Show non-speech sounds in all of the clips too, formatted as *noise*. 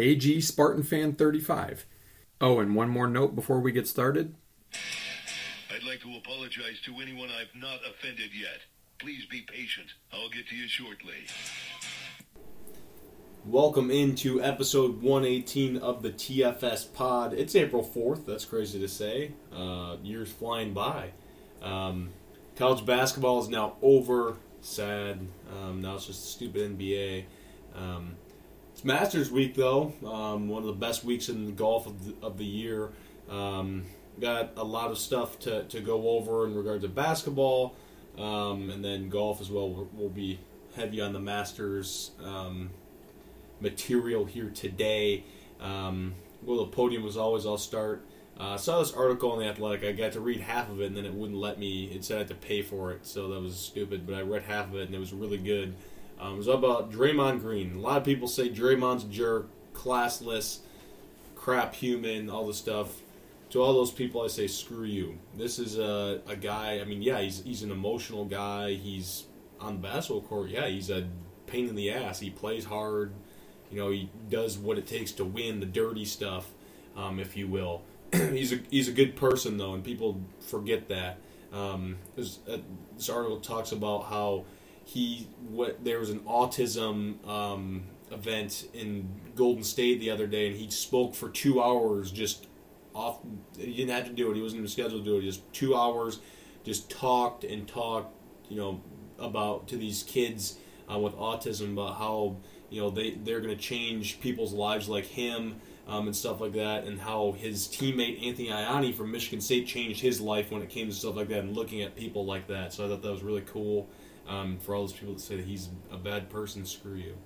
AG Spartan Fan 35. Oh, and one more note before we get started. I'd like to apologize to anyone I've not offended yet. Please be patient. I'll get to you shortly. Welcome into episode 118 of the TFS pod. It's April 4th. That's crazy to say. Uh, years flying by. Um, college basketball is now over. Sad. Um, now it's just a stupid NBA. Um, it's Masters week, though. Um, one of the best weeks in golf of the, of the year. Um, got a lot of stuff to, to go over in regards to basketball. Um, and then golf as well will, will be heavy on the Masters. Um, material here today. Um, well, the podium was always, I'll start. Uh, I saw this article in The Athletic. I got to read half of it, and then it wouldn't let me. It said I had to pay for it, so that was stupid. But I read half of it, and it was really good. Um, it was about Draymond Green. A lot of people say Draymond's a jerk, classless, crap human, all this stuff. To all those people, I say screw you. This is a, a guy. I mean, yeah, he's he's an emotional guy. He's on the basketball court. Yeah, he's a pain in the ass. He plays hard. You know, he does what it takes to win the dirty stuff, um, if you will. *clears throat* he's a he's a good person though, and people forget that. Um, this, uh, this article talks about how he what there was an autism um, event in Golden State the other day, and he spoke for two hours just off. He didn't have to do it. He wasn't even scheduled to do it. Just two hours, just talked and talked. You know about to these kids uh, with autism about how you know they they're going to change people's lives like him um, and stuff like that, and how his teammate Anthony Ianni from Michigan State changed his life when it came to stuff like that, and looking at people like that. So I thought that was really cool. Um, for all those people that say that he's a bad person, screw you.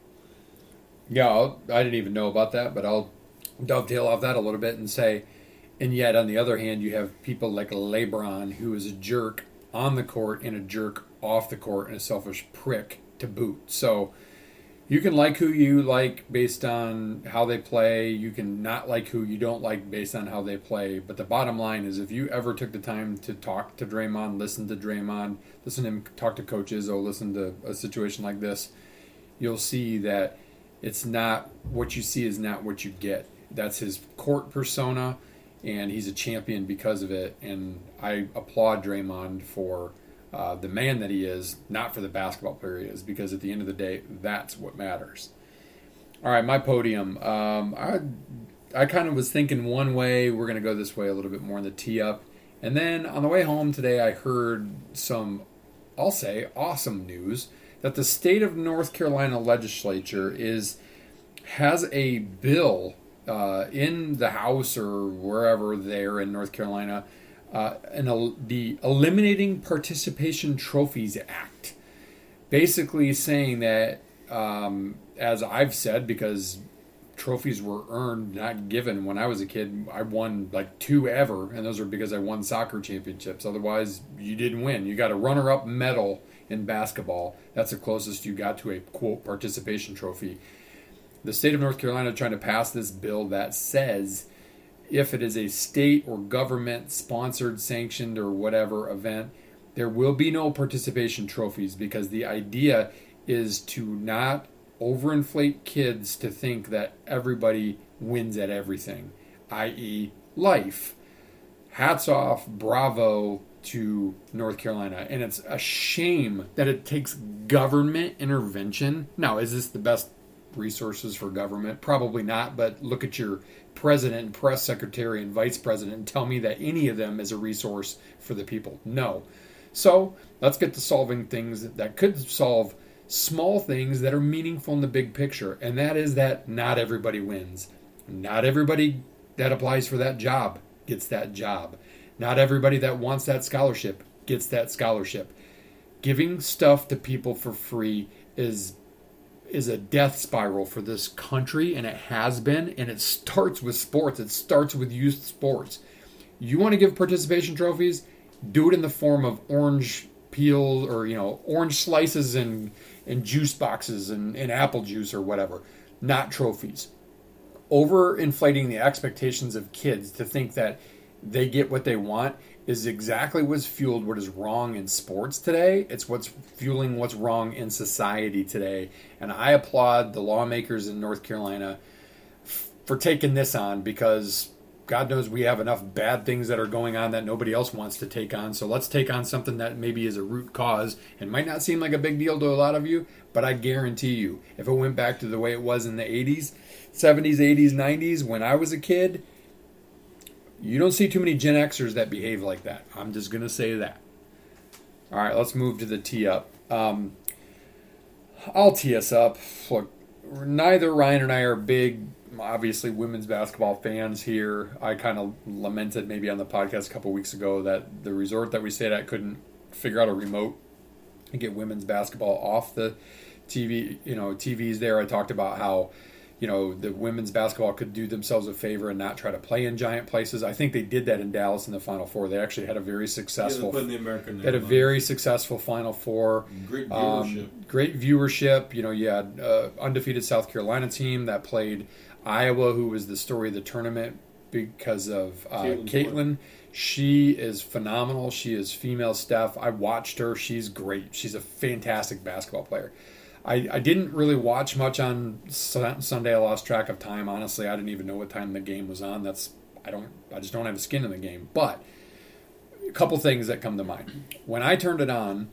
Yeah, I'll, I didn't even know about that, but I'll dovetail off that a little bit and say, and yet on the other hand, you have people like LeBron, who is a jerk on the court and a jerk off the court and a selfish prick to boot. So you can like who you like based on how they play. You can not like who you don't like based on how they play. But the bottom line is, if you ever took the time to talk to Draymond, listen to Draymond, listen to him talk to coaches, or listen to a situation like this, you'll see that it's not what you see is not what you get. That's his court persona, and he's a champion because of it. And I applaud Draymond for uh, the man that he is, not for the basketball player he is, because at the end of the day, that's what matters. All right, my podium. Um, I I kind of was thinking one way. We're going to go this way a little bit more in the tee up, and then on the way home today, I heard some, I'll say, awesome news that the state of North Carolina legislature is has a bill uh, in the House or wherever there in North Carolina uh, an, the Eliminating Participation Trophies Act, basically saying that, um, as I've said, because trophies were earned, not given. When I was a kid, I won like two ever, and those are because I won soccer championships. Otherwise, you didn't win. You got a runner up medal in basketball. That's the closest you got to a quote participation trophy. The state of North Carolina trying to pass this bill that says if it is a state or government sponsored, sanctioned, or whatever event, there will be no participation trophies because the idea is to not overinflate kids to think that everybody wins at everything, i.e., life. Hats off, bravo to North Carolina. And it's a shame that it takes government intervention. Now, is this the best resources for government? Probably not, but look at your president, press secretary, and vice president and tell me that any of them is a resource for the people. No. So let's get to solving things that could solve small things that are meaningful in the big picture. And that is that not everybody wins. Not everybody that applies for that job gets that job. Not everybody that wants that scholarship gets that scholarship. Giving stuff to people for free is is a death spiral for this country, and it has been. And it starts with sports. It starts with youth sports. You want to give participation trophies? Do it in the form of orange peel or you know orange slices and and juice boxes and, and apple juice or whatever, not trophies. Overinflating the expectations of kids to think that they get what they want is exactly what's fueled what is wrong in sports today. It's what's fueling what's wrong in society today. And I applaud the lawmakers in North Carolina f- for taking this on because God knows we have enough bad things that are going on that nobody else wants to take on. So let's take on something that maybe is a root cause and might not seem like a big deal to a lot of you, but I guarantee you, if it went back to the way it was in the 80s, 70s, 80s, 90s, when I was a kid, you don't see too many Gen Xers that behave like that. I'm just going to say that. All right, let's move to the tee up. Um, I'll tee us up. Look, neither Ryan and I are big, obviously, women's basketball fans here. I kind of lamented maybe on the podcast a couple weeks ago that the resort that we stayed at couldn't figure out a remote and get women's basketball off the TV, you know, TVs there. I talked about how you know the women's basketball could do themselves a favor and not try to play in giant places. I think they did that in Dallas in the Final Four. They actually had a very successful, putting the American had a very successful Final Four. Great Um, viewership. great viewership. You know, you had uh, undefeated South Carolina team that played Iowa, who was the story of the tournament because of uh, Caitlin Caitlin. She is phenomenal. She is female Steph. I watched her. She's great. She's a fantastic basketball player. I, I didn't really watch much on Sun- Sunday. I lost track of time. Honestly, I didn't even know what time the game was on. That's I don't. I just don't have a skin in the game. But a couple things that come to mind when I turned it on.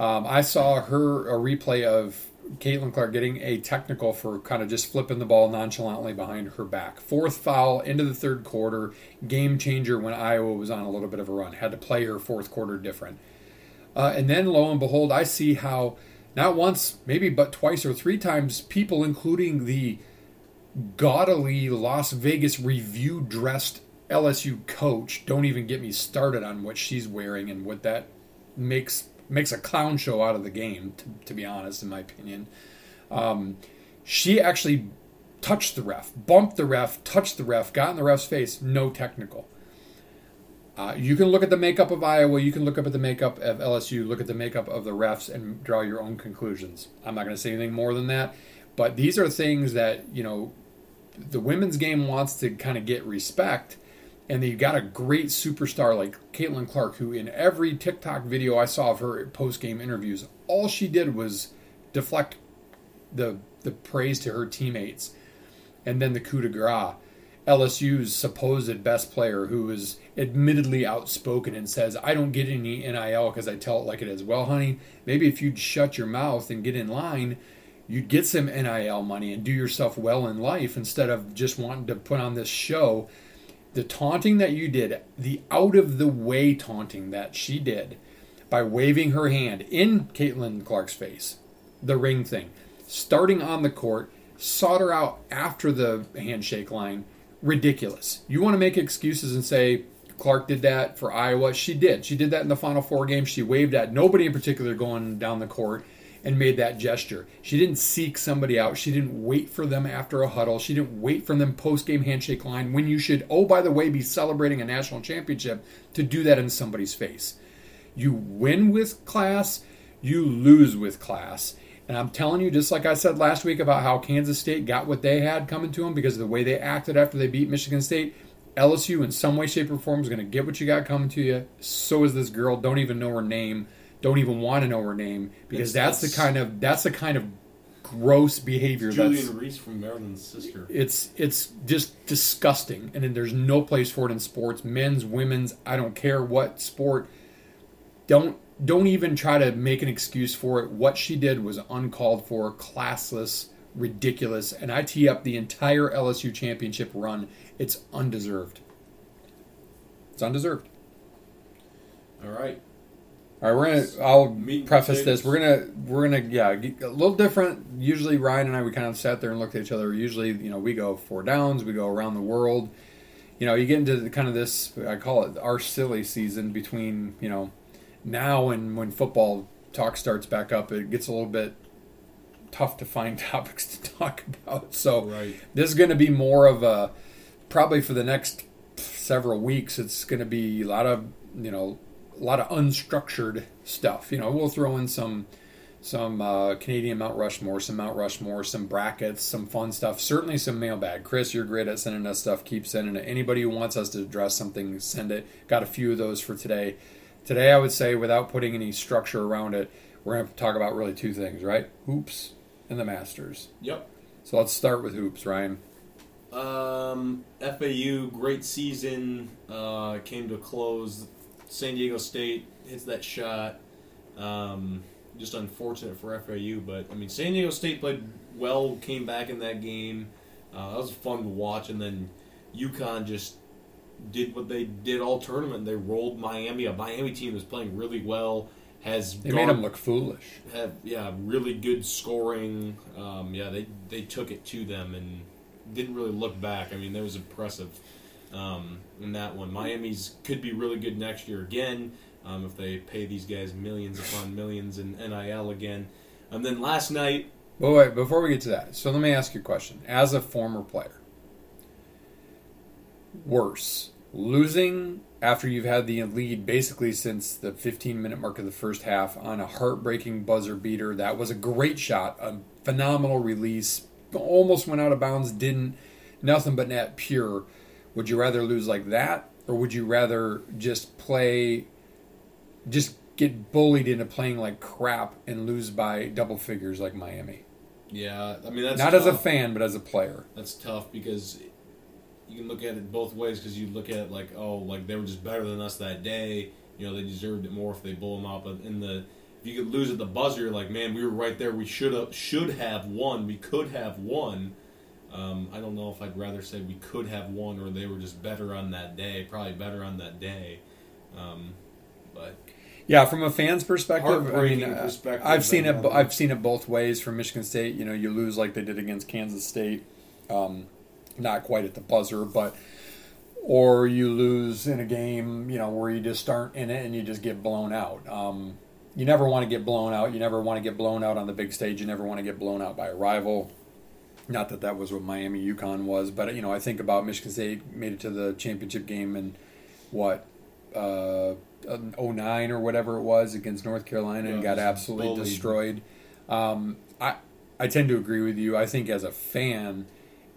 Um, I saw her a replay of Caitlin Clark getting a technical for kind of just flipping the ball nonchalantly behind her back. Fourth foul into the third quarter, game changer when Iowa was on a little bit of a run. Had to play her fourth quarter different. Uh, and then lo and behold, I see how not once, maybe but twice or three times, people, including the gaudily Las Vegas revue dressed LSU coach, don't even get me started on what she's wearing and what that makes makes a clown show out of the game. To, to be honest, in my opinion, um, she actually touched the ref, bumped the ref, touched the ref, got in the ref's face, no technical. Uh, you can look at the makeup of Iowa. You can look up at the makeup of LSU. Look at the makeup of the refs and draw your own conclusions. I'm not going to say anything more than that. But these are things that you know the women's game wants to kind of get respect, and you got a great superstar like Caitlin Clark, who in every TikTok video I saw of her post game interviews, all she did was deflect the the praise to her teammates, and then the coup de grace. LSU's supposed best player, who is admittedly outspoken and says, I don't get any NIL because I tell it like it is. Well, honey, maybe if you'd shut your mouth and get in line, you'd get some NIL money and do yourself well in life instead of just wanting to put on this show. The taunting that you did, the out of the way taunting that she did by waving her hand in Caitlin Clark's face, the ring thing, starting on the court, sought her out after the handshake line ridiculous. You want to make excuses and say Clark did that for Iowa? She did. She did that in the Final Four game. She waved at nobody in particular going down the court and made that gesture. She didn't seek somebody out. She didn't wait for them after a huddle. She didn't wait for them post game handshake line when you should, oh, by the way, be celebrating a national championship to do that in somebody's face. You win with class, you lose with class. And I'm telling you, just like I said last week about how Kansas State got what they had coming to them because of the way they acted after they beat Michigan State, LSU in some way, shape, or form is going to get what you got coming to you. So is this girl. Don't even know her name. Don't even want to know her name because It's- that's, the kind of that's the kind of gross behavior that's Julian Reese from Maryland's sister. it's it's just disgusting and then there's no place for it in sports men's women's i don't care what sport don't don't even try to make an excuse for it what she did was uncalled for classless ridiculous and i tee up the entire lsu championship run it's undeserved it's undeserved All right. all right, we're gonna. I'll Meat preface this. We're gonna. We're gonna. Yeah, a little different. Usually, Ryan and I we kind of sat there and looked at each other. Usually, you know, we go four downs. We go around the world. You know, you get into the, kind of this. I call it our silly season between you know now and when football talk starts back up. It gets a little bit tough to find *laughs* topics to talk about. So Right. this is going to be more of a probably for the next several weeks. It's going to be a lot of you know a lot of unstructured stuff. You know, we'll throw in some some uh, Canadian Mount Rushmore, some Mount Rushmore, some brackets, some fun stuff. Certainly some mailbag. Chris, you're great at sending us stuff. Keep sending it. Anybody who wants us to address something, send it. Got a few of those for today. Today, I would say, without putting any structure around it, we're going to talk about really two things, right? Hoops and the Masters. Yep. So let's start with hoops, Ryan. Um, FAU, great season, uh, came to a close. San Diego State hits that shot. Um, just unfortunate for FAU, but I mean, San Diego State played well, came back in that game. Uh, that was fun to watch, and then UConn just did what they did all tournament. They rolled Miami. A Miami team that's playing really well. Has They made them look foolish. have yeah really good scoring. Um, yeah, they they took it to them and didn't really look back. I mean, that was impressive um, in that one. Miami's could be really good next year again um, if they pay these guys millions upon millions in NIL again. And then last night, But wait, before we get to that, so let me ask you a question. As a former player, worse, losing after you've had the lead basically since the 15 minute mark of the first half on a heartbreaking buzzer beater. That was a great shot, a phenomenal release. Almost went out of bounds, didn't. Nothing but net pure. Would you rather lose like that, or would you rather just play, just get bullied into playing like crap and lose by double figures like Miami? yeah, I mean that's Not as a fan, but as a player. That's tough because you can look at it both ways. Because you look at it like, oh, like they were just better than us that day. You know, they deserved it more if they blow them out. But in the if you could lose at the buzzer, you're like, man, we were right there. We should have should have won. We could have won. Um, I don't know if I'd rather say we could have won or they were just better on that day. Probably better on that day. Um, but Yeah, from a fan's perspective, I mean, uh, perspective, I've seen it. I've seen it both ways. From Michigan State, you know, you lose like they did against Kansas State, um, not quite at the buzzer, but or you lose in a game, you know, where you just aren't in it and you just get blown out. Um, you never want to get blown out. You never want to get blown out on the big stage. You never want to get blown out by a rival. Not that that was what Miami UConn was, but you know, I think about Michigan State made it to the championship game and what uh, 09 or whatever it was against North Carolina and got absolutely bullied. destroyed. Um, I I tend to agree with you. I think as a fan,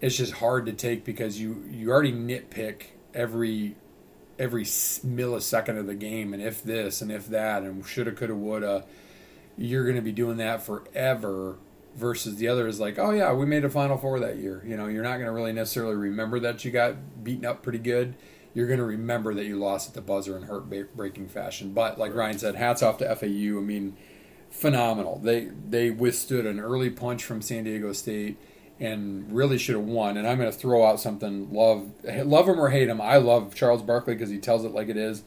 it's just hard to take because you you already nitpick every every millisecond of the game and if this and if that and shoulda coulda woulda. You're going to be doing that forever. Versus the other is like, oh yeah, we made a Final Four that year. You know, you're not going to really necessarily remember that you got beaten up pretty good you're going to remember that you lost at the buzzer in heart breaking fashion. But like Ryan said, hats off to FAU. I mean, phenomenal. They they withstood an early punch from San Diego State and really should have won. And I'm going to throw out something. Love love him or hate him. I love Charles Barkley because he tells it like it is.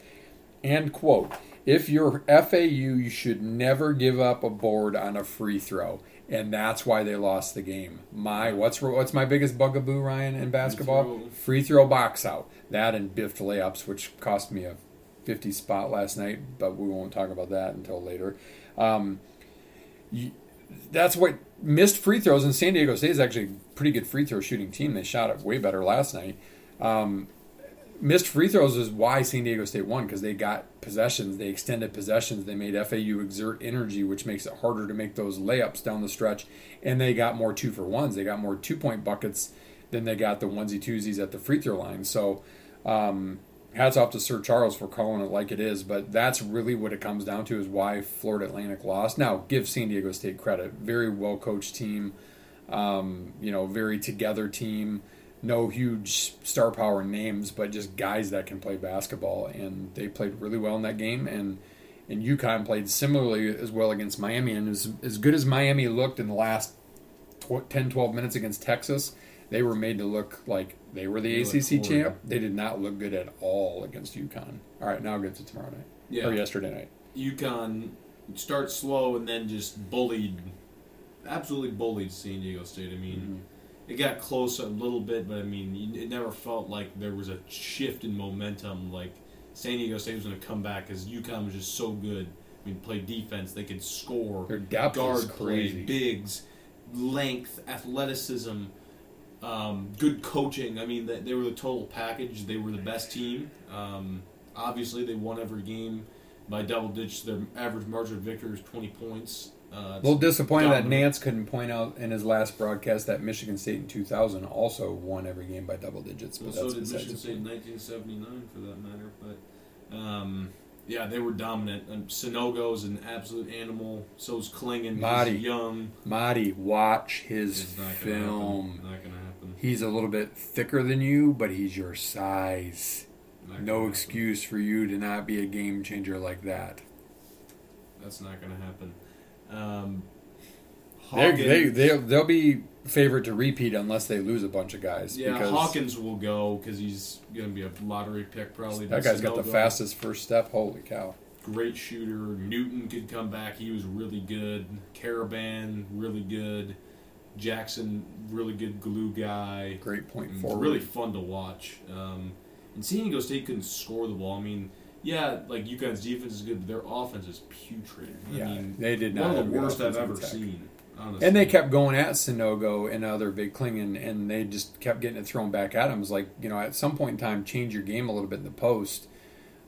And quote: If you're FAU, you should never give up a board on a free throw. And that's why they lost the game. My what's what's my biggest bugaboo, Ryan, in basketball? throw. free throw box out. That and biffed layups, which cost me a 50 spot last night, but we won't talk about that until later. Um, you, that's what missed free throws, and San Diego State is actually a pretty good free throw shooting team. They shot it way better last night. Um, missed free throws is why San Diego State won because they got possessions, they extended possessions, they made FAU exert energy, which makes it harder to make those layups down the stretch, and they got more two for ones. They got more two point buckets than they got the onesie twosies at the free throw line. So, um, hats off to Sir Charles for calling it like it is, but that's really what it comes down to is why Florida Atlantic lost. Now, give San Diego State credit. Very well coached team, um, you know, very together team. No huge star power names, but just guys that can play basketball, and they played really well in that game. And and UConn played similarly as well against Miami, and as as good as Miami looked in the last tw- 10, 12 minutes against Texas, they were made to look like they were the They ACC champ. They did not look good at all against UConn. All right, now get to tomorrow night Yeah. or yesterday night. UConn start slow and then just bullied, absolutely bullied San Diego State. I mean, mm-hmm. it got close a little bit, but I mean, it never felt like there was a shift in momentum. Like San Diego State was going to come back because UConn was just so good. I mean, play defense, they could score. Their depth guard is play, crazy. bigs. length, athleticism, um, good coaching. I mean, they, were the total package. They were the best team. Um, obviously, they won every game by double digits. Their average margin of victory is 20 points. Uh, A little disappointed that. Nantz couldn't point out in his last broadcast that Michigan State in 2000 also won every game by double digits. But Well, that's so did Michigan State in 1979, for that matter. But um, yeah, they were dominant. And Sanogo's an absolute animal. So's Clingan. Marty. Young. Marty, watch his It's not gonna film. Happen. Not gonna happen. He's a little bit thicker than you, but he's your size. Not gonna No happen. excuse for you to not be a game changer like that. That's not gonna happen. Um, They're, Hawkins, they they they'll be favored to repeat unless they lose a bunch of guys. yeah, because Hawkins will go because he's gonna be a lottery pick probably. that but guy's got the Sanogo, fastest first step. Holy cow! Great shooter. Newton could come back. He was really good. Karaban really good. Jackson really good glue guy. Great point It's forward. really fun to watch. Um, and San Diego State couldn't score the ball. I mean, yeah, like UConn's defense is good, but their offense is putrid. I Yeah, mean, they did not one of the worst I've ever attack. seen. Honestly. And they kept going at Sanogo and other big Clingan, and and they just kept getting it thrown back at him. It was like, you know, at some point in time, change your game a little bit in the post,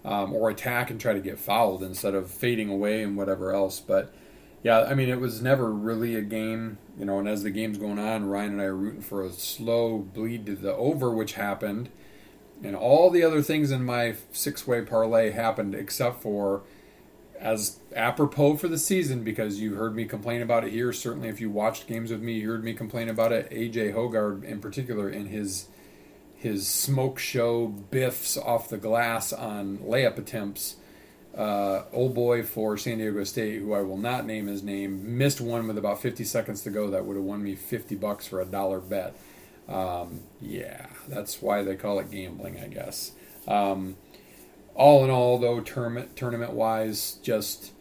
um, or attack and try to get fouled instead of fading away and whatever else. But yeah, I mean, it was never really a game, you know. And as the game's going on, Ryan and I are rooting for a slow bleed to the over, which happened, and all the other things in my six-way parlay happened except for as apropos for the season because you heard me complain about it here. Certainly, if you watched games with me, you heard me complain about it. AJ Hoggard, in particular, in his his smoke show biffs off the glass on layup attempts. Uh, old boy for San Diego State, who I will not name his name, missed one with about 50 seconds to go that would have won me 50 bucks for a dollar bet. Um, yeah, that's why they call it gambling, I guess. Um, all in all, though, tournament tournament wise, just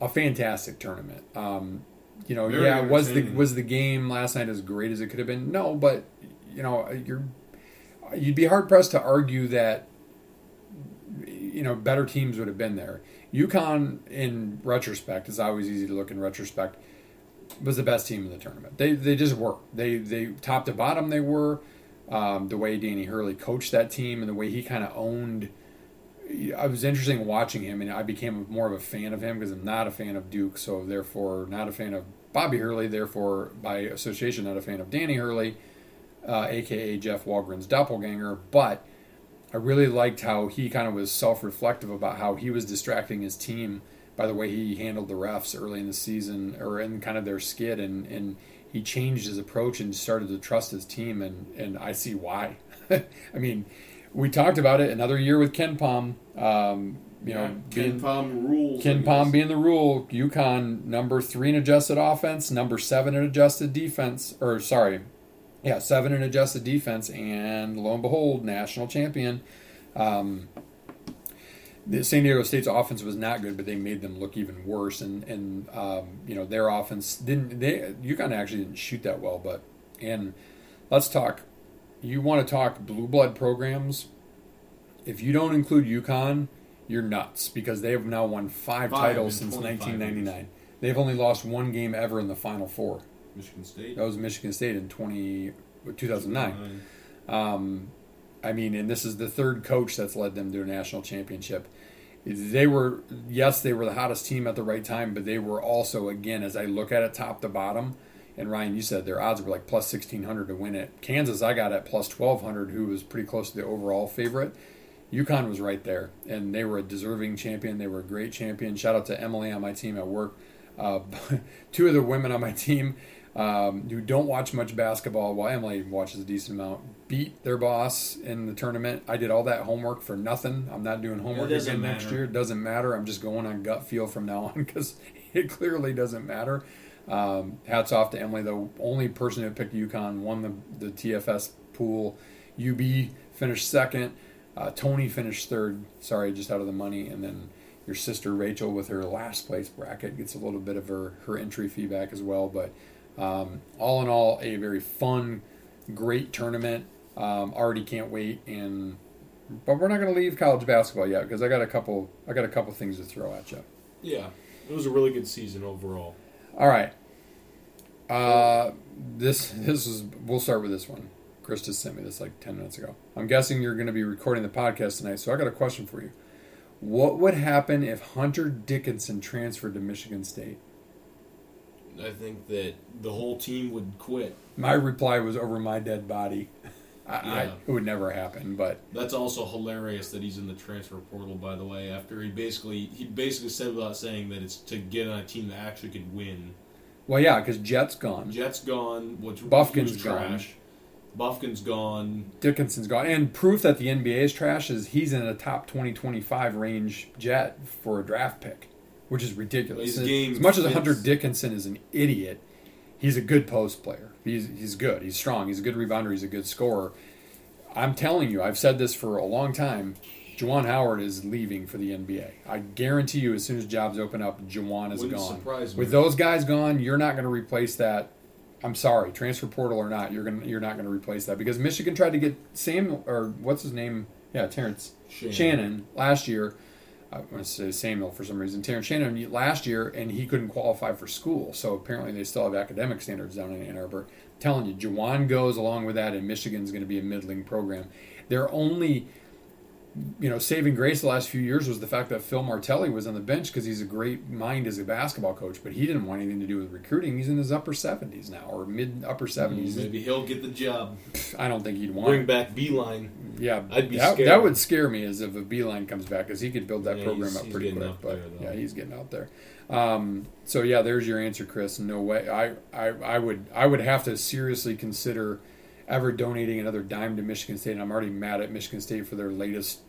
a fantastic tournament. Um, you know, Very yeah, was the was the game last night as great as it could have been? No, but you know, you're you'd be hard pressed to argue that you know better teams would have been there. UConn, in retrospect, it's always easy to look in retrospect, was the best team in the tournament. They they just were. They they top to bottom they were. Um, the way Danny Hurley coached that team and the way he kind of owned. I was interesting watching him, and I became more of a fan of him because I'm not a fan of Duke, so therefore not a fan of Bobby Hurley. Therefore, by association, not a fan of Danny Hurley, uh, aka Jeff Walgren's doppelganger. But I really liked how he kind of was self-reflective about how he was distracting his team by the way he handled the refs early in the season or in kind of their skid, and and he changed his approach and started to trust his team, and and I see why. *laughs* I mean, we talked about it another year with KenPom. Um, you know, Ken being, Pom rules. KenPom being the rule, UConn number three in adjusted offense, number seven in adjusted defense, or sorry, yeah, seven in adjusted defense, and lo and behold, national champion. Um, the San Diego State's offense was not good, but they made them look even worse. And and um, you know their offense didn't. They UConn actually didn't shoot that well, but and let's talk. You want to talk blue blood programs? If you don't include UConn, you're nuts because they have now won five, Five titles since 25 1999. They've only lost one game ever in the Final Four. Michigan State. That was Michigan State in 20, 2009. Um, I mean, and this is the third coach that's led them to a national championship. They were, yes, they were the hottest team at the right time, but they were also, again, as I look at it top to bottom, and Ryan, you said their odds were like plus 1600 to win it. Kansas, I got at plus 1200, who was pretty close to the overall favorite. UConn was right there, and they were a deserving champion. They were a great champion. Shout out to Emily on my team at work. Uh, *laughs* two of the women on my team um, who don't watch much basketball, while Emily watches a decent amount, beat their boss in the tournament. I did all that homework for nothing. I'm not doing homework again next year. It doesn't matter. I'm just going on gut feel from now on *laughs* because it clearly doesn't matter. Um, hats off to Emily, the only person who picked UConn, won the, the TFS pool. UB finished second. Uh, Tony finished third. Sorry, just out of the money. And then your sister Rachel with her last place bracket gets a little bit of her, her entry fee back as well. But um, all in all, a very fun, great tournament. Um, already can't wait. And but we're not going to leave college basketball yet because I got a couple. I got a couple things to throw at you. Yeah, it was a really good season overall. All right. Uh, this this is we'll start with this one. Chris just sent me this like ten minutes ago. I'm guessing you're going to be recording the podcast tonight, so I got a question for you. What would happen if Hunter Dickinson transferred to Michigan State? I think that the whole team would quit. My reply was over my dead body. I, I, it would never happen, but That's also hilarious that he's in the transfer portal. By the way, after he basically he basically said without saying that it's to get on a team that actually could win. well, yeah, because Jett's gone, Jett's gone. Which Bufkin's was gone. trash. Bufkin's gone. Dickinson's gone, and proof that the NBA is trash is he's in a top 20-25 range Jet for a draft pick, which is ridiculous. As- game as much as. Hunter Dickinson is an idiot, he's a good post player. He's he's good. He's strong. He's a good rebounder. He's a good scorer. I'm telling you, I've said this for a long time. Juwan Howard is leaving for the NBA. I guarantee you, as soon as jobs open up, Juwan is Wouldn't gone. With those guys gone, you're not going to replace that. I'm sorry, transfer portal or not, you're gonna you're not going to replace that because Michigan tried to get Sam or what's his name? Yeah, Terrence Shannon. Shannon last year. I want to say Samuel for some reason. Terrence Shannon last year, and he couldn't qualify for school. So apparently, they still have academic standards down in Ann Arbor. telling you, Juwan goes along with that, and Michigan's going to be a middling program. They're only, you know, saving grace the last few years was the fact that Phil Martelli was on the bench because he's a great mind as a basketball coach, but he didn't want anything to do with recruiting. He's in his upper 70s now, or mid upper 70s. Maybe he'll get the job. I don't think he'd want Bring back Beilein. yeah, I'd be that, scared. that would scare me as if a Beilein comes back because he could build that Yeah, program he's- up he's pretty quick. but there, yeah, he's getting out there. Um, so yeah, there's your answer, Chris. No way. I, I I would I would have to seriously consider ever donating another dime to Michigan State. And I'm already mad at Michigan State for their latest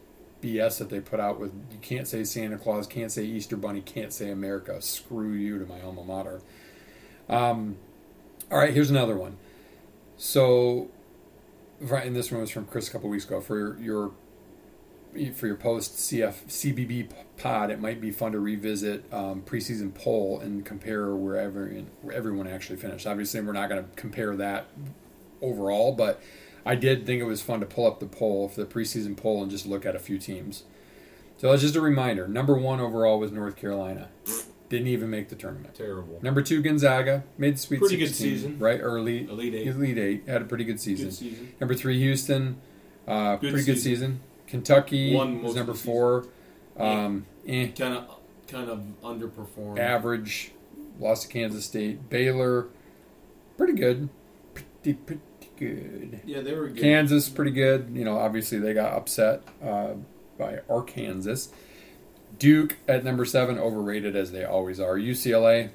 BS that they put out with you can't say Santa Claus, can't say Easter Bunny, can't say America. Screw you to my alma mater. Um, all right, here's another one. So, right, and this one was from Chris a couple weeks ago. For your, for your post CF CBB pod, it might be fun to revisit um, preseason poll and compare wherever where everyone actually finished. Obviously, we're not going to compare that overall, but I did think it was fun to pull up the poll for the preseason poll and just look at a few teams. So that's just a reminder. Number one overall was North Carolina. Didn't even make the tournament. Terrible. Number two, Gonzaga made the Sweet Pretty good season. right? Early Elite Eight. Elite Eight had a pretty good season. Good season. Number three, Houston, uh, Good pretty good season. season. Kentucky most was number four. Um, eh, Kind of, kind of underperformed. average. Lost to Kansas State. Baylor, pretty good. Pretty pretty good. Yeah, they were good. Kansas, pretty good. You know, obviously they got upset uh, by Arkansas. Duke at number seven, overrated as they always are. UCLA,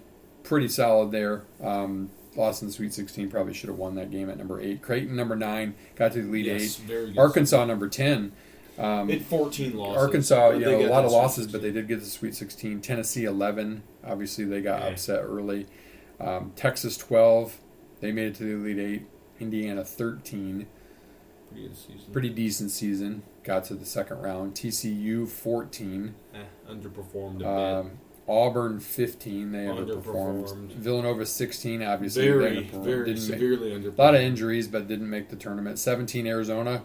pretty solid there. Um, lost in the Sweet 16, probably should have won that game at number eight. Creighton, number nine, got to the Elite Yes, Eight. Arkansas, number 10. Um, It 14 losses. Arkansas, you know, a lot of losses, but they did get to the Sweet 16. Tennessee, 11. Obviously, they got upset early. Um, Texas, 12. They made it to the Elite Eight. Indiana, 13. Pretty good season. Pretty decent season. Got to the second round. TCU, 14. Eh, underperformed a bit. Um, Auburn, 15. They underperformed. Villanova, 16. Obviously, very, they very Didn't make- underperformed. a lot of injuries, but didn't make the tournament. 17, Arizona.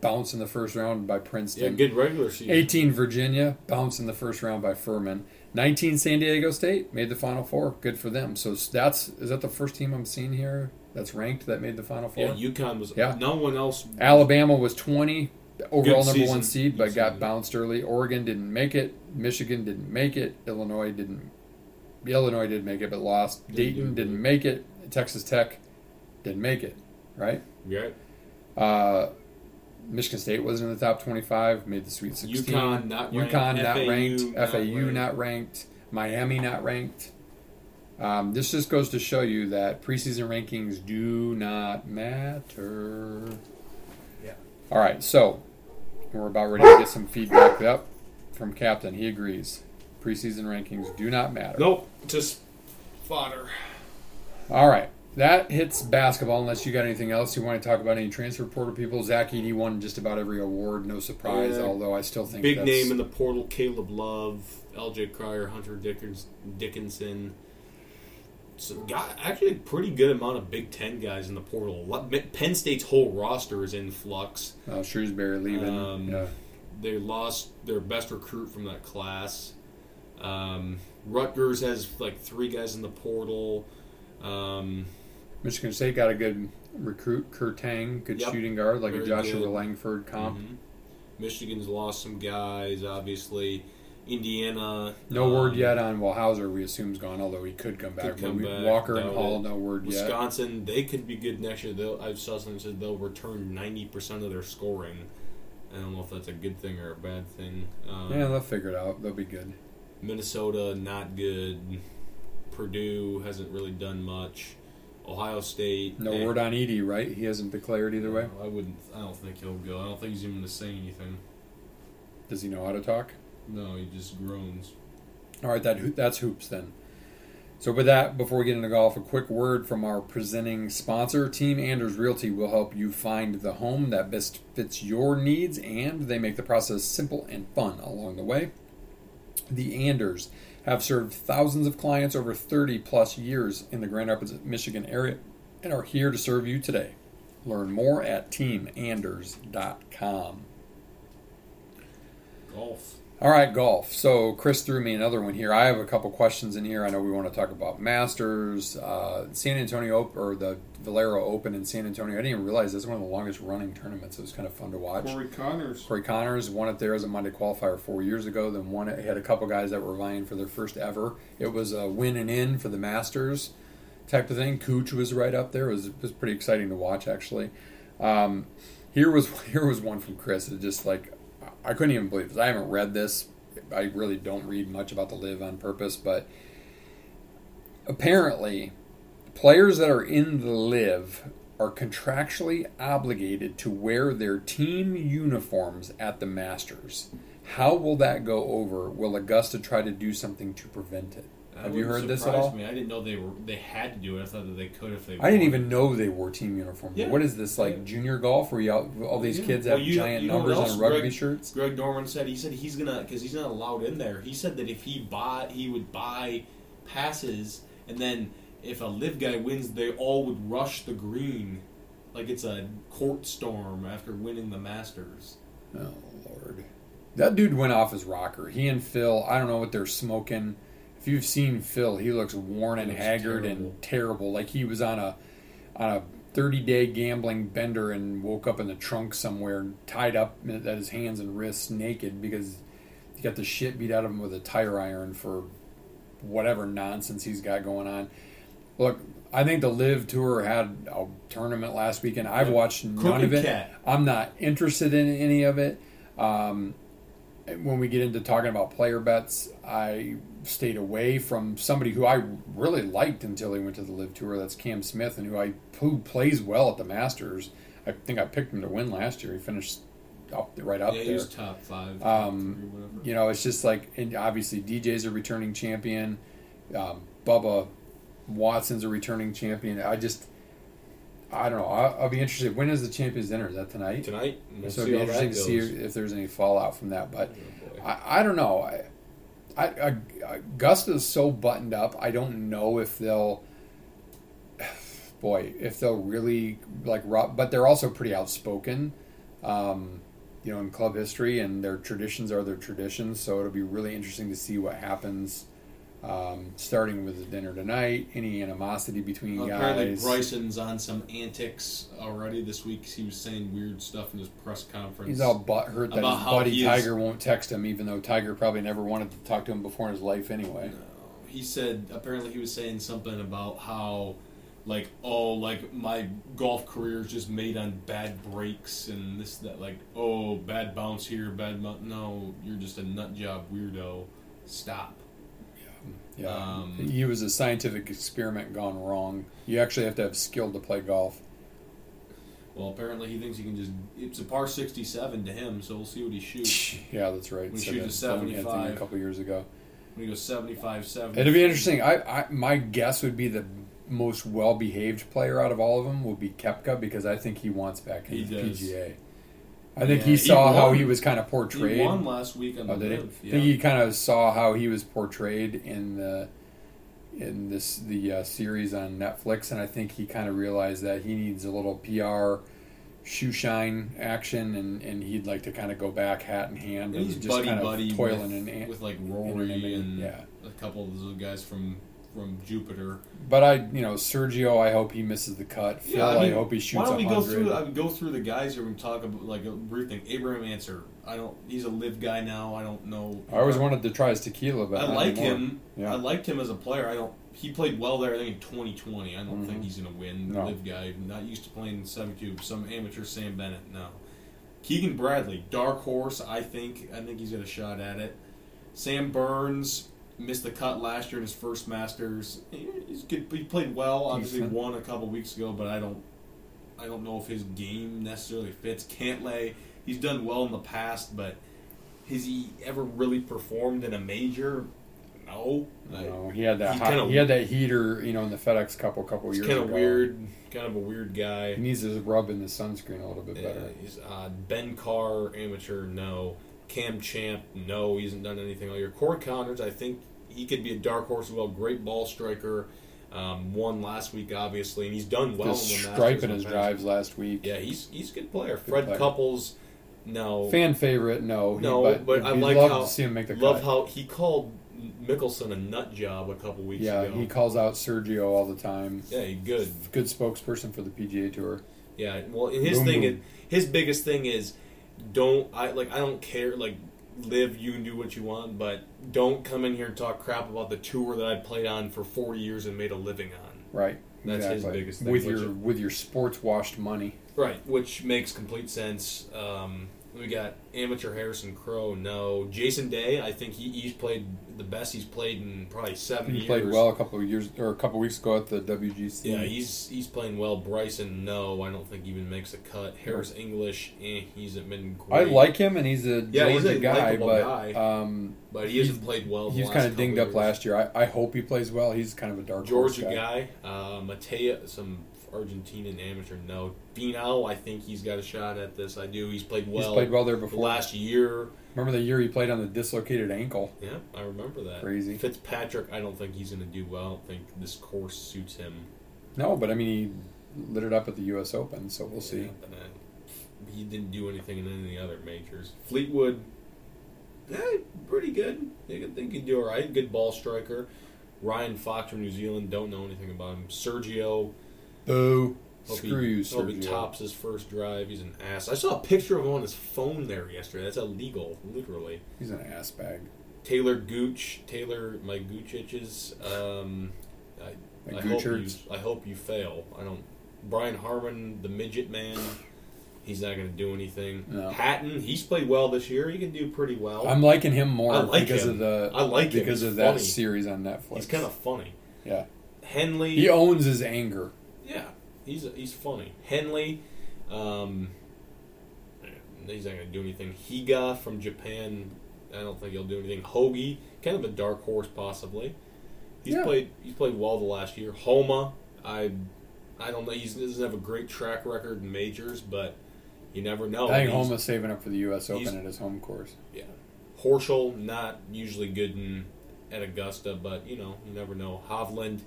Bounced in the first round by Princeton. Yeah, good regular season. 18 Virginia bounced in the first round by Furman. 19 San Diego State made the Final Four. Good for them. So that's is that the first team I'm seeing here that's ranked that made the Final Four? Yeah, UConn was. Yeah. No one else. Alabama was 20 overall number one seed, but Good got season. bounced early. Oregon didn't make it. Michigan didn't make it. Illinois didn't. Illinois didn't make it, but lost. Didn't Dayton didn't make it. Texas Tech didn't make it. Right. Right. Uh, Michigan State wasn't in the top 25, made the Sweet 16. UConn not ranked. UConn not FAU ranked. not FAU ranked. not ranked. Miami not ranked. Um, this just goes to show you that preseason rankings do not matter. Yeah. All right, so we're about ready to get some feedback up from Captain. He agrees. Preseason rankings do not matter. Nope. Just fodder. All right. That hits basketball. Unless you got anything else you want to talk about, any transfer portal people. Zach Edey won just about every award. No surprise. Yeah. Although I still think Big that's, name in the portal: Caleb Love, L.J. Cryer, Hunter Dickens, Dickinson. Some guy, actually, a pretty good amount of Big Ten guys in the portal. Penn State's whole roster is in flux. uh, Shrewsberry leaving. Um, yeah. They lost their best recruit from that class. Um, Rutgers has like three guys in the portal. Um, Michigan State got a good recruit, Kurtang, good Yep. shooting guard, like a Joshua good. Langford comp. mhm. Michigan's lost some guys, obviously. Indiana. No um, word yet on well Hauser. We assume is gone, although he could come back. Could But come we- back, Walker and Hall, it. no word yet. Wisconsin, they could be good next year. They'll, I saw something that said they'll return ninety percent of their scoring. I don't know if that's a good thing or a bad thing. Um, Yeah, they'll figure it out. They'll be good. Minnesota not good. Purdue hasn't really done much. Ohio State. No eh, word on Edey, right? He hasn't declared either way. I wouldn't. I don't think he'll go. I don't think he's even going to say anything. Does he know how to talk? No, he just groans. All right, that that's hoops then. So with that, before we get into golf, a quick word from our presenting sponsor, Team Anders Realty will help you find the home that best fits your needs, and they make the process simple and fun along the way. The Anders have served thousands of clients over 30 plus years in the Grand Rapids, Michigan area, and are here to serve you today. Learn more at teamanders.com. Golf. All right, golf. So Chris threw me another one here. I have a couple questions in here. I know we want to talk about Masters, uh, San Antonio or the Valero Open in San Antonio. I didn't even realize this is one of the longest running tournaments. It was kind of fun to watch. Corey Conners. Corey Conners won it there as a Monday qualifier four years ago. Then won it. He had a couple guys that were vying for their first ever. It was a win and in for the Masters type of thing. Cooch was right up there. It was, it was pretty exciting to watch actually. Um, here was *laughs* here was one from Chris. It just like I couldn't even believe this. I haven't read this. I really don't read much about the LIV on purpose, but apparently, players that are in the LIV are contractually obligated to wear their team uniforms at the Masters. How will that go over? Will Augusta try to do something to prevent it? That Have you heard this at all? Me. I didn't know they were. They had to do it. I thought that they could if they. I didn't wanted. even know they wore team uniforms. Yeah. What is this like Yeah. junior golf where you all, all these Yeah. kids Well, have you- giant you know numbers on rugby Greg? shirts? Greg Norman said he said he's gonna because he's not allowed in there. He said that if he bought, he would buy passes, and then if a LIV guy wins, they all would rush the green, like it's a court storm after winning the Masters. Oh lord, that dude went off his rocker. He and Phil. I don't know what they're smoking. If you've seen Phil, he looks worn and looks haggard terrible. and terrible. Like he was on a on a thirty day gambling bender and woke up in the trunk somewhere, tied up at his hands and wrists, naked because he got the shit beat out of him with a tire iron for whatever nonsense he's got going on. Look, I think the LIV Tour had a tournament last weekend. I've watched none Crooked of it. cat. I'm not interested in any of it. Um, when we get into talking about player bets, I stayed away from somebody who I really liked until he went to the LIV Tour. That's Cam Smith, and who I who plays well at the Masters. I think I picked him to win last year. He finished up right up yeah, he there. top five. Um, three, whatever. You know, it's just like, and obviously DJ's a returning champion. Um, Bubba Watson's a returning champion. I just, I don't know. I'll, I'll be interested. When is the Champions Dinner? Is that tonight? Tonight, we'll so it'd be interesting to see if there's any fallout from that. But Oh. I, I don't know. I, I, I, Augusta's so buttoned up. I don't know if they'll, *sighs* boy, if they'll really like. But they're also pretty outspoken, um, you know, in club history, and their traditions are their traditions. So it'll be really interesting to see what happens. Um, starting with the dinner tonight, any animosity between Well, apparently guys. Bryson's on some antics already this week. He was saying weird stuff in his press conference. He's all butthurt that his buddy Tiger won't text him, even though Tiger probably never wanted to talk to him before in his life anyway. he said apparently he was saying something about how like oh like my golf career is just made on bad breaks and this that like oh bad bounce here bad bounce no you're just a nut job weirdo stop Yeah, Um, he was a scientific experiment gone wrong. You actually have to have skill to play golf. well apparently he thinks he can just it's a par 67 to him so we'll see what he shoots *laughs* Yeah, that's right. We Said shoot a to Tony had 75. a couple years ago. when he goes 75 70 It'll be interesting. I, I my guess would be the most well behaved player out of all of them will be Koepka because I think he wants back in He the does. PGA. I think Yeah, he he saw how he was kind of he portrayed. won last week on Oh, the he? LIV I think he kind of saw how he was portrayed in the in this the uh, series on Netflix, and I think he kind of realized that he needs a little PR shoe shine action, and, and he'd like to kind of go back hat in hand And and he's just buddy kind of buddy toiling with, in, with like Rory an- and yeah. a couple of those guys from from Jupiter. But I, you know, Sergio, I hope he misses the cut. Phil, I, mean, hope he shoots Why don't we go through? I would go through the guys here and talk about like a brief thing. Abraham Ancer. I don't. He's a LIV guy now. I don't know. I always wanted to try his tequila, but I like him. Yeah. I liked him as a player. I don't. He played well there. I think in 2020. I don't think Mhm. he's going to win. No. LIV guy, not used to playing seven 72. Some amateur Sam Bennett. No. Keegan Bradley, dark horse. I think. I think he's got a shot at it. Sam Burns missed the cut last year in his first Masters. He's good. He played well. Obviously Decent. won a couple weeks ago, but I don't. I don't know if his game necessarily fits. Cantlay, he's done well in the past, but has he ever really performed in a major? No. No, he had that. Hot, kinda- he had that heater, you know, in the FedEx Cup a couple years kind ago. of weird, kind of a weird guy. He needs to rub in the sunscreen a little bit Yeah, better. he's odd. Ben Carr, amateur, no. Cam Champ, no. He hasn't done anything all year. Corey Conners, I think he could be a dark horse as well. Great ball striker. Um, won last week, obviously, and he's done well the in the Masters stripe in his drives last week. Yeah, he's he's a good player. Fred player. Couples, no. Fan favorite, no. He- No, but, but I like love how to see him make the love cut. how he called Mickelson a nut job a couple weeks yeah, ago. he calls out Sergio all the time. yeah, he good. Good spokesperson for the PGA Tour. Yeah, well, and his Boom, thing boom. is his biggest thing is don't I like I don't care like LIV you can do what you want, but don't come in here and talk crap about the tour that I played on for four years and made a living on. Right. That's his biggest thing, With your with your sports washed money. Right, which makes complete sense. Um, we got amateur Harrison Crowe. No, Jason Day. I think he, he's played the best he's played in probably seven He years. played well a couple of years or a couple of weeks ago at the WGC. Yeah, he's he's playing well. Bryson, no, I don't think he even makes a cut. Harris English, eh, he's been Great. I like him, and he's a Yeah, he's a guy, but guy. um, but he hasn't played well. he's kind of dinged up last year. I, I hope he plays well. He's kind of a dark horse Georgia guy, uh, Matea, some Argentinian amateur. No, Finau, I think he's got a shot at this. I do. He's played well. He's played well there before. last year. Remember the year he played on the dislocated ankle? Yeah, I remember that. Crazy. Fitzpatrick, I don't think he's going to do well. I don't think this course suits him. No, but I mean he lit it up at the U.S. Open, so we'll see. Yeah, but, uh, he didn't do anything in any of the other majors. Fleetwood, eh, pretty good. They could, they could do all right. Good ball striker. Ryan Fox from New Zealand, don't know anything about him. Sergio, Boo! hope Screw he, you, hope he tops his first drive. He's an ass. I saw a picture of him on his phone there yesterday. That's illegal, literally. He's an ass bag. Taylor Gooch, Taylor, my Goochiches. Um, I, My I hope you, I hope you fail. I don't. Brian Harman, the midget man, he's not going to do anything. No. Hatton, he's played well this year. He can do pretty well. I'm liking him more I like because him. of the I like because of that series on Netflix. he's kind of funny. yeah. Henley, He owns his anger. Yeah, he's he's funny. Henley, um, he's not going to do anything. Higa from Japan, I don't think he'll do anything. Hoagie, kind of a dark horse possibly. He's Yeah. played he's played well the last year. Homa, I I don't know. He doesn't have a great track record in majors, but you never know. I think He's- Homa's saving up for the U.S. Open at his home course. Yeah. Horschel, not usually good in at Augusta, but you know, you never know. Hovland,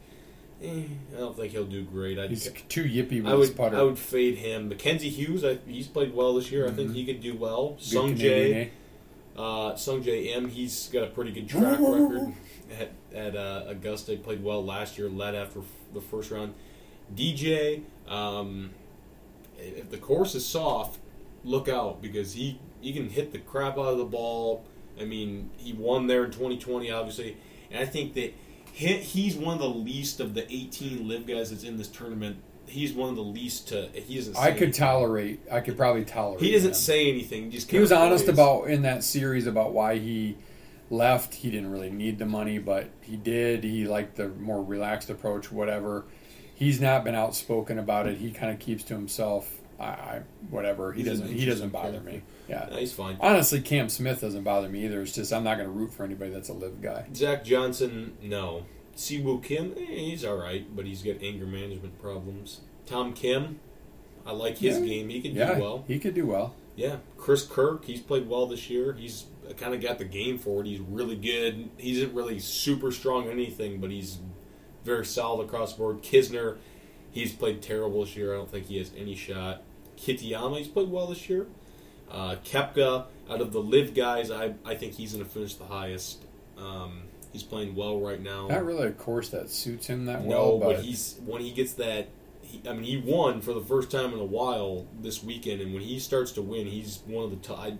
eh, I don't think he'll do great. I'd, He's too yippy with I his putter. I would fade him. Mackenzie Hughes, I, he's played well this year. I think Mhm. he could do well. Good Sung Jae, eh? uh, Sung M, he's got a pretty good track record at, at uh, Augusta. He played well last year, led after f- the first round. DJ, um, if the course is soft, look out because he, he can hit the crap out of the ball. I mean, he won there in 2020, obviously. And I think that he, he's one of the least of the 18 LIV guys that's in this tournament. He's one of the least to. He doesn't. Say I could anything. tolerate. I could probably tolerate. He doesn't him. say anything. Just He was honest plays. about in that series about why he left. He didn't really need the money, but he did. He liked the more relaxed approach. Whatever. He's not been outspoken about it. He kind of keeps to himself. I, I whatever. He doesn't. He doesn't bother me. Yeah. No, he's fine. Honestly, Cam Smith doesn't bother me either. It's just I'm not going to root for anybody that's a LIV guy. Zach Johnson, no. Siwoo Kim, eh, he's all right, but he's got anger management problems. Tom Kim, I like his Yeah. game. He can Yeah, do well. he could do well. Yeah, Chris Kirk, he's played well this year. He's kind of got the game for it. He's really good. He isn't really super strong in anything, but he's very solid across the board. Kisner, he's played terrible this year. I don't think he has any shot. Kitayama, he's played well this year. Uh, Koepka, out of the LIV guys, I, I think he's going to finish the highest. Um, He's playing well right now. Not really a course that suits him that No, well, No, but, he's when he gets that. He, I mean, he won for the first time in a while this weekend, and when he starts to win, he's one of the I-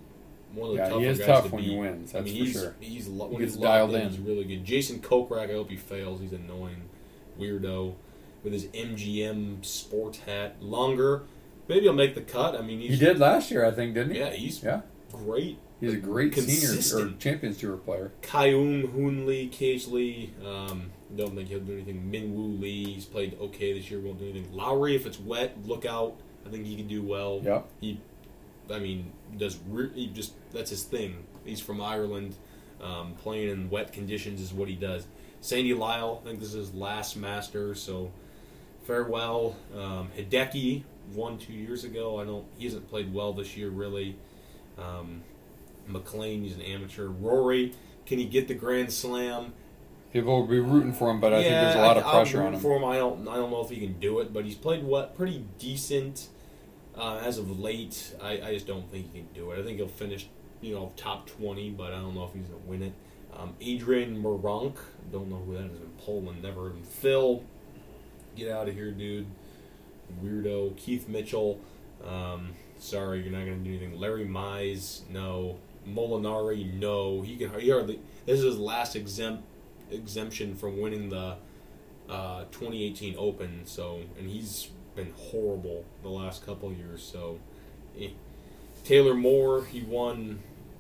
one of the Yeah, tougher he is guys tough to when he beat. wins, I that's mean, for he's sure. he's lo- He when gets he's dialed in, in. He's really good. Jason Kokrak, I hope he fails. He's annoying, weirdo, with his MGM sports hat. Langer, maybe he'll make the cut. I mean, he's, he did last year, I think, didn't he? Yeah, he's Yeah. great. He's a great senior or. Champions Tour player. Kyung Hoon Lee, Cage Lee. Um, don't think he'll do anything. Min Woo Lee, he's played okay this year. Won't do anything. Lowry, if it's wet, look out. I think he can do well. Yep. He, I mean, does re- he just that's his thing. He's from Ireland. Um, playing in wet conditions is what he does. Sandy Lyle, I think this is his last Master, so farewell. Um, Hideki won two years ago. I don't. He hasn't played well this year, really. Um, McLean, he's an amateur. Rory, can he get the Grand Slam? People will be rooting for him, but I think there's a lot of pressure I'm on him. For him, I don't. I don't know if he can do it, but he's played what pretty decent uh, as of late. I, I just don't think he can do it. I think he'll finish, you know, top twenty, but I don't know if he's gonna win it. Um, Adrian Meronk, don't know who that is in Poland. Never of. Phil, get out of here, dude. Weirdo. Keith Mitchell. Um, sorry, you're not gonna do anything. Larry Mize, no. Molinari, no. He can. He hardly. This is his last exempt exemption from winning the uh, 2018 Open. So, and he's been horrible the last couple years. So, eh. Taylor Moore, he won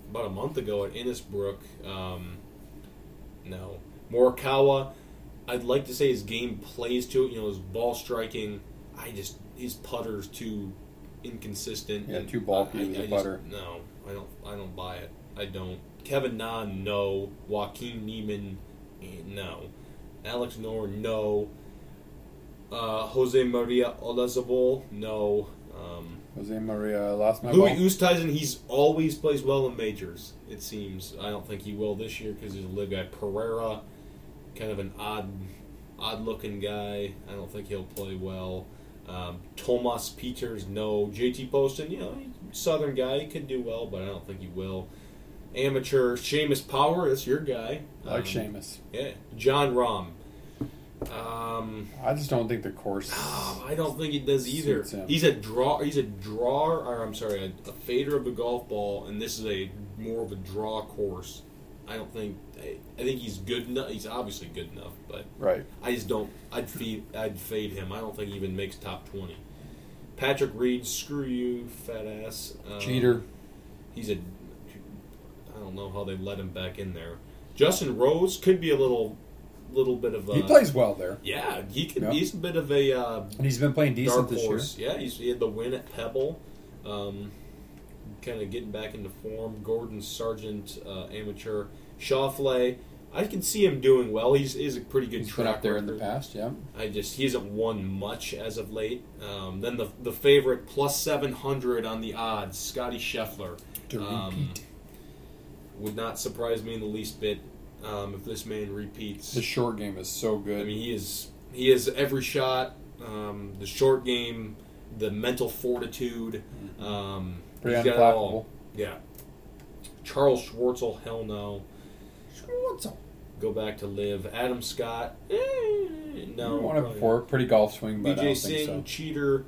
about a month ago at Innisbrook. Um, no, Morikawa. I'd like to say his game plays to it. You know, his ball striking. I just his putter's too inconsistent. Yeah, and too bulky I- I the just- putter. no, I don't. I don't buy it. I don't. Kevin Na, no. Joaquin Niemann, eh, no. Alex Nor, no. Uh, Jose Maria Olazabal, no. Um, Jose Maria lost my Louis ball. Oosthuizen, he's always plays well in majors. It seems. I don't think he will this year because he's a LIV guy. Pereira, kind of an odd, odd-looking guy. I don't think he'll play well. Um, Thomas Pieters, no. JT Poston, you know, Southern guy. He could do well, but I don't think he will. Amateur Seamus Power, that's your guy. I like Um, Seamus. Yeah, Jon Rahm. Um, I just don't think the course. Oh, *sighs* I don't think he does either. He's a draw. He's a drawer, or I'm sorry, a, a fader of the golf ball, and this is a more of a draw course. I don't think. I, I think he's good enough. He's obviously good enough, but Right. I just don't. I'd feed. I'd fade him. I don't think he even makes top twenty. Patrick Reed, screw you, fat ass. Um, Cheater. He's a. I don't know how they let him back in there. Justin Rose could be a little, little bit of. A, He plays well there. Yeah, he could. Yeah. He's a bit of a. Uh, And he's been playing decent dark this year. Yeah, he's, he had the win at Pebble. Um, kind of getting back into form. Gordon Sargent, uh, amateur. Schauffele, I can see him doing well. He's, he's a pretty good He's been track up there in the past, yeah. I just he hasn't won much as of late. Um, then the the favorite plus seven hundred on the odds, Scotty Scheffler. Um. Would not surprise me in the least bit um, if this man repeats. The short game is so good. I mean, he is he is every shot, um, the short game, the mental fortitude. Um, Pretty he's unflappable. Yeah. Charles Schwartzel, hell no. Schwartzel. Go back to LIV. Adam Scott, eh, no. Won it before. Pretty golf swing, but I BJ don't Singh, think so. cheater.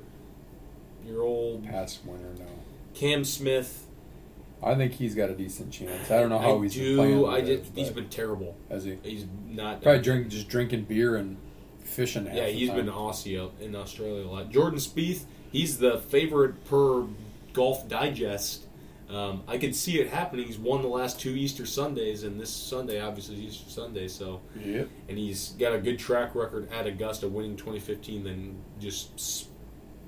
Your old Past winner, no. Cam Smith. I think he's got a decent chance. I don't know how I he's do. been playing. I just, it, he's been terrible. has he? He's not Probably drink, just drinking beer and fishing. Yeah, he's been Aussie out in Australia a lot. Jordan Spieth, he's the favorite per Golf Digest. Um, I could see it happening. He's won the last two Easter Sundays, and this Sunday obviously is Easter Sunday. So, Yep. and he's got a good track record at Augusta, winning 2015, then just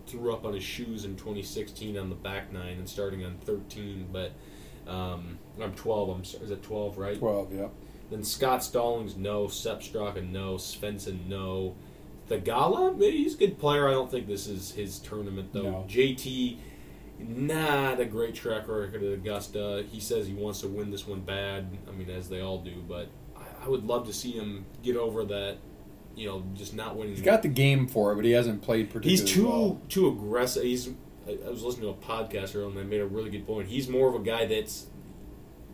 threw up on his shoes in 2016 on the back nine and starting on 13. But um, I'm 12. I'm is it 12 right? Twelve. yeah. Then Scott Stallings, no. Sepp Straka, no. Svensson, no. Theegala, maybe he's a good player. I don't think this is his tournament, though. No. JT, not a great track record at Augusta. He says he wants to win this one bad. I mean, as they all do, but I, I would love to see him get over that, you know, just not winning. He's got the game for it, but he hasn't played particularly He's too well. too aggressive. He's. I, was listening to a podcast earlier, and they made a really good point. He's more of a guy that's.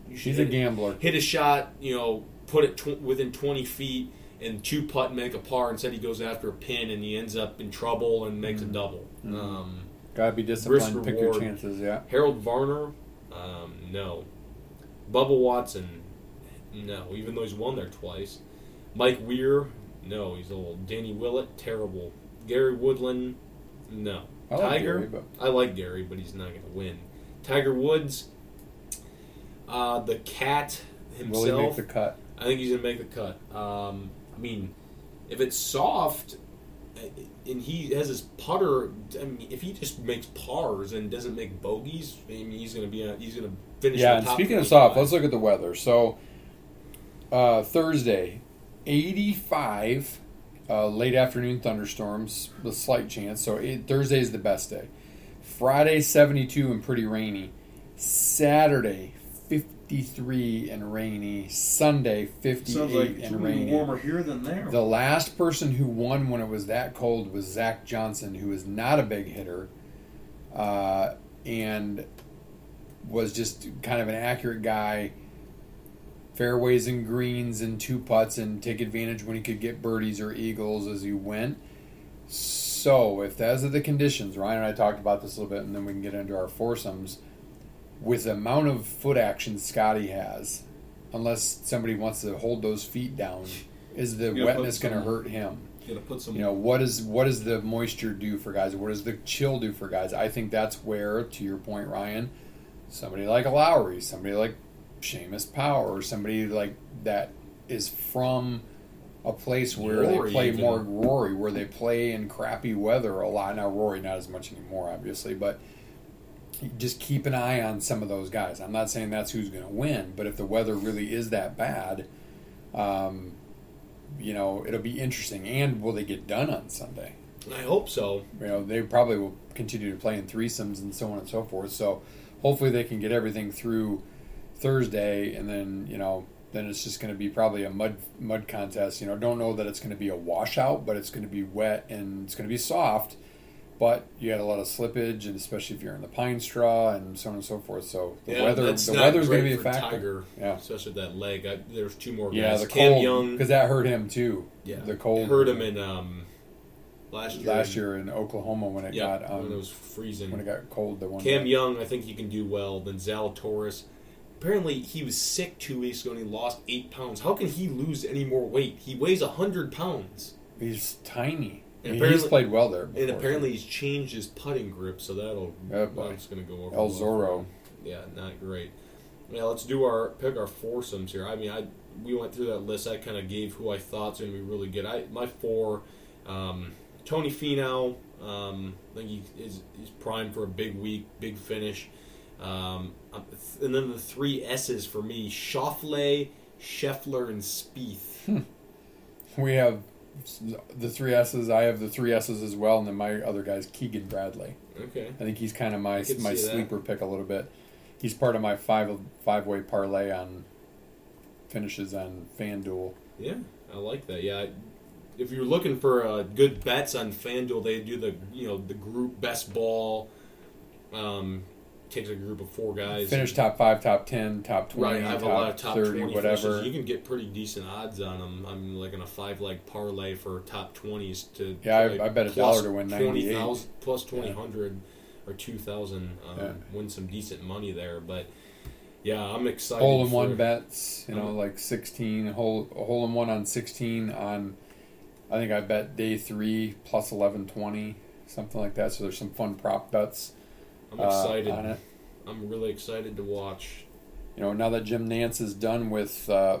He's a gambler. hit a shot, you know, put it tw- within 20 feet and two putt and make a par. Instead, he goes after a pin and he ends up in trouble and makes a double. Um, Gotta be disciplined. Risk Pick your chances. Yeah. Harold Varner, um, no. Bubba Watson, no. Even though he's won there twice. Mike Weir, no. He's old. Danny Willett, terrible. Gary Woodland, no. I like Tiger, Gary, but- I like Gary, but he's not going to win. Tiger Woods, uh, the cat himself. Will he make the cut? I think he's going to make the cut. Um, I mean, if it's soft and he has his putter, I mean, if he just makes pars and doesn't make bogeys, I mean, he's going to be a, he's going to finish. Yeah, the and top speaking of 25. soft, let's look at the weather. So, uh, Thursday, 85, uh, late afternoon thunderstorms with slight chance. So, it, Thursday is the best day. Friday, 72 and pretty rainy. Saturday, 53 and rainy. Sunday, 58 like and rainy. warmer here than there. The last person who won when it was that cold was Zach Johnson, who is not a big hitter, uh, and was just kind of an accurate guy. Fairways and greens and two putts, and take advantage when he could get birdies or eagles as he went. So, if those are the conditions, Ryan and I talked about this a little bit, and then we can get into our foursomes. With the amount of foot action Scotty has, unless somebody wants to hold those feet down, is the wetness going to hurt him? Some. You know what is what does the moisture do for guys? What does the chill do for guys? I think that's where, to your point, Ryan, somebody like Lowry, somebody like Seamus Power, or somebody like that is from a place where Rory they play even. more Rory, where they play in crappy weather a lot. Now Rory not as much anymore, obviously, but just keep an eye on some of those guys. I'm not saying that's who's going to win, but if the weather really is that bad, um, you know, it'll be interesting. And will they get done on Sunday? I hope so. You know, they probably will continue to play in threesomes and so on and so forth. So hopefully they can get everything through Thursday, and then you know, then it's just going to be probably a mud mud contest. You know, don't know that it's going to be a washout, but it's going to be wet and it's going to be soft. But you had a lot of slippage, and especially if you're in the pine straw and so on and so forth. So the Yeah, weather, the weather's going to be a factor. Tiger, Yeah. especially that leg. I, there's two more Yeah, the Cam cold Young, because that hurt him too. yeah, the cold hurt him in um, last year. last year in Oklahoma when it yeah, got um, when it was freezing. when it got cold. The one Cam. Young, I think he can do well. Then Zalatoris. Apparently, he was sick two weeks ago and he lost eight pounds. How can he lose any more weight? He weighs hundred pounds, He's tiny. And He's apparently- played well there. Before, and apparently he's changed his putting grip, so that'll Oh, boy. that's going to go over. El well Zorro. Yeah, not great. Yeah, let's do our pick our foursomes here. I mean, I we went through that list. I kind of gave who I thought's going to be really good. I my four, um, Tony Finau. Um, I think he is he's primed for a big week, big finish. Um, and then the three S's for me: Schauffele, Scheffler, and Spieth. *laughs* we have the three S's. I have the three S's as well, and then my other guy's Keegan Bradley. Okay. I think he's kind of my my see that. sleeper pick a little bit. He's part of my five five way parlay on finishes on FanDuel. Yeah, I like that. Yeah, if you're looking for uh, good bets on FanDuel, they do the you know the group best ball. Um, takes a group of four guys. Finish top five, top ten, top twenty, Right, I have top, a lot of top thirty, twenty whatever. finishes. You can get pretty decent odds on them. I'm like in a five leg parlay for top twenties to Yeah, I- like, I bet a dollar to win 20,000 98. plus twenty hundred or two thousand. Um, Yeah. Win some decent money there, but yeah, I'm excited. hole in one bets, you know, Uh-huh. like sixteen hole a hole in one on sixteen on. I think I bet day three plus eleven twenty, something like that. So there's some fun prop bets I'm uh, excited. on it. I'm really excited to watch. You know, now that Jim Nantz is done with uh,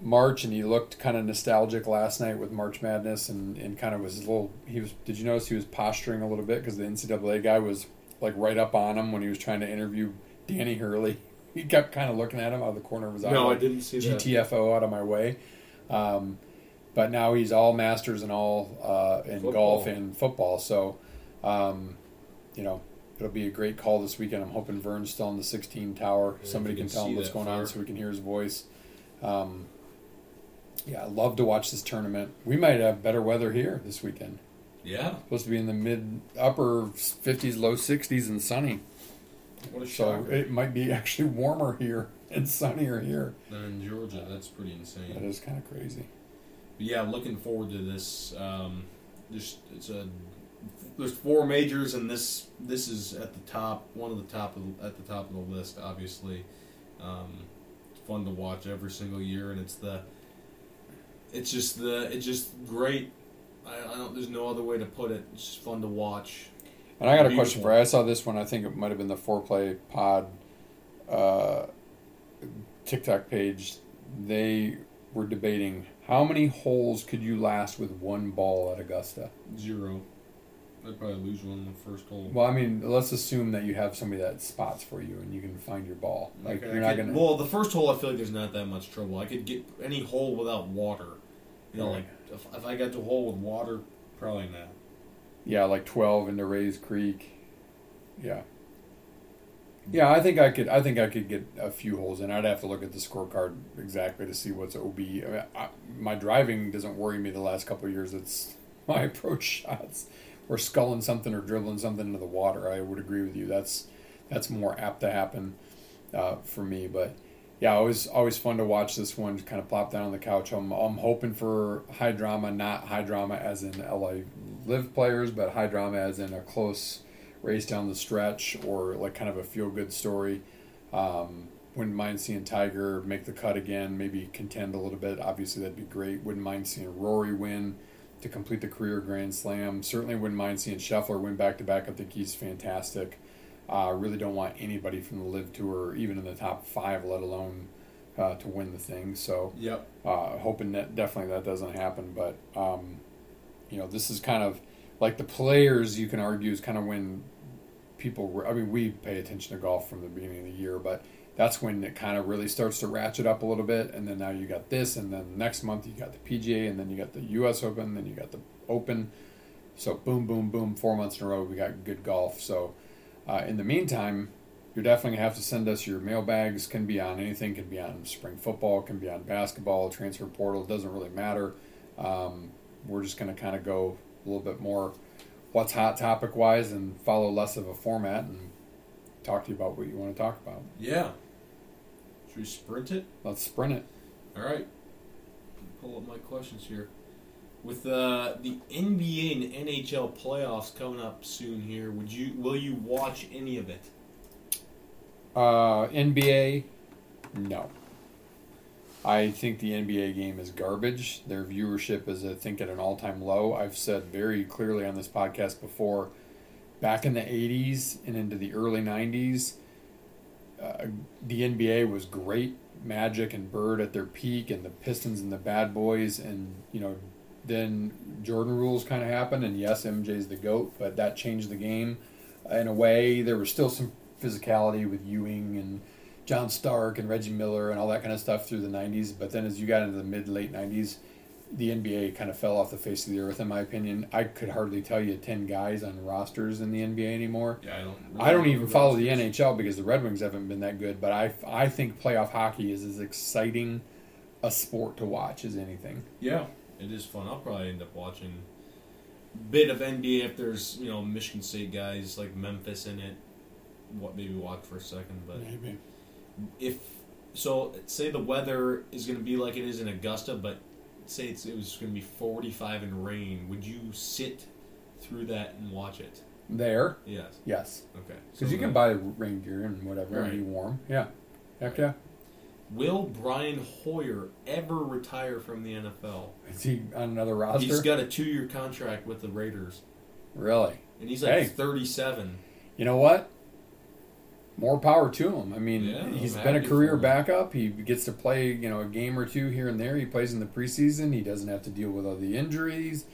March, and he looked kind of nostalgic last night with March Madness, and, and kind of was a little. He was. Did you notice he was posturing a little bit because the NCAA guy was like right up on him when he was trying to interview Danny Hurley. *laughs* He kept kind of looking at him out of the corner of his eye. No, I didn't see that. GTFO out of my way. Um, but now he's all masters and all uh, in Football. golf and football. So, um, you know, it'll be a great call this weekend. I'm hoping Vern's still in the 16 tower. Yeah, Somebody can can tell him what's going on so we can hear his voice. Um, yeah, I love to watch this tournament. We might have better weather here this weekend. Yeah. Supposed to be in the mid upper 50s, low 60s, and sunny. What a So shocker. it might be actually warmer here and sunnier here. than in Georgia. That's pretty insane. That is kind of crazy. But yeah, looking forward to this. Um, there's it's a there's four majors, and this this is at the top, one of the top of, at the top of the list. Obviously, um, it's fun to watch every single year, and it's the it's just the it's just great. I, I don't. There's no other way to put it. It's just fun to watch. And I got a Beautiful. question for you. I saw this one. I think it might have been the foreplay pod uh, TikTok page. They were debating how many holes could you last with one ball at Augusta. Zero. I'd probably lose one in the first hole. Well, I mean, let's assume that you have somebody that spots for you and you can find your ball. Like Okay, you're not could- gonna. Well, the first hole, I feel like there's not that much trouble. I could get any hole without water. You know, Right. like if, if I got to a hole with water, probably not. Yeah, like twelve into Rae's Creek. Yeah. Yeah, I think I could. I think I could get a few holes in. I'd have to look at the scorecard exactly to see what's OB. I mean, I, my driving doesn't worry me the last couple of years. It's *laughs* my approach shots, or sculling something or dribbling something into the water. I would agree with you. That's that's more apt to happen uh, for me. But yeah, always always fun to watch this one kind of plop down on the couch. I'm I'm hoping for high drama, not high drama as in LA LIV players, but high drama as in a close race down the stretch or like kind of a feel good story. Um, wouldn't mind seeing Tiger make the cut again, maybe contend a little bit. Obviously, that'd be great. Wouldn't mind seeing Rory win to complete the career Grand Slam. Certainly wouldn't mind seeing Scheffler win back to back. I think he's fantastic. I uh, really don't want anybody from the LIV Tour, even in the top five, let alone uh, to win the thing. So Yep. uh, hoping that definitely that doesn't happen. But um, you know, this is kind of like the players. You can argue is kind of when people. I mean, we pay attention to golf from the beginning of the year, but that's when it kind of really starts to ratchet up a little bit. And then now you got this, and then next month you got the PGA, and then you got the U.S. Open, then you got the Open. So boom, boom, boom, four months in a row, we got good golf. So uh, in the meantime, you're definitely gonna have to send us your mailbags. Can be on anything. Can be on spring football. Can be on basketball. Transfer portal. Doesn't really matter. Um, we're just gonna kind of go a little bit more what's hot topic wise and follow less of a format and talk to you about what you want to talk about. Yeah. Should we sprint it? Let's sprint it. All right. Pull up my questions here. With uh, the NBA and NHL playoffs coming up soon here, would you will you watch any of it? Uh, NBA, no. I think the NBA game is garbage. Their viewership is, I think, at an all time low. I've said very clearly on this podcast before back in the 80s and into the early 90s, uh, the NBA was great. Magic and Bird at their peak, and the Pistons and the Bad Boys, and, you know, then Jordan rules kind of happened, and yes, MJ's the GOAT, but that changed the game in a way. There was still some physicality with Ewing and John Stark and Reggie Miller and all that kind of stuff through the 90s. But then as you got into the mid late 90s, the NBA kind of fell off the face of the earth, in my opinion. I could hardly tell you 10 guys on rosters in the NBA anymore. Yeah, I don't. I don't even follow the NHL because the Red Wings haven't been that good. But I, I think playoff hockey is as exciting a sport to watch as anything. Yeah, it is fun. I'll probably end up watching a bit of NBA if there's you know Michigan State guys like Memphis in it. What maybe watch for a second, but Maybe. if so, say the weather is going to be like it is in Augusta, but say it's, it was going to be 45 and rain. Would you sit through that and watch it? There, Yes. yes. Okay. Because So you can buy rain gear and whatever and be warm. Yeah. Heck yeah. Will Brian Hoyer ever retire from the NFL? Is he on another roster? He's got a two-year contract with the Raiders, really? and he's like Hey. 37. You know what? More power to him. I mean, Yeah, he's been a career backup. He gets to play, you know, a game or two here and there. He plays in the preseason. He doesn't have to deal with all the injuries.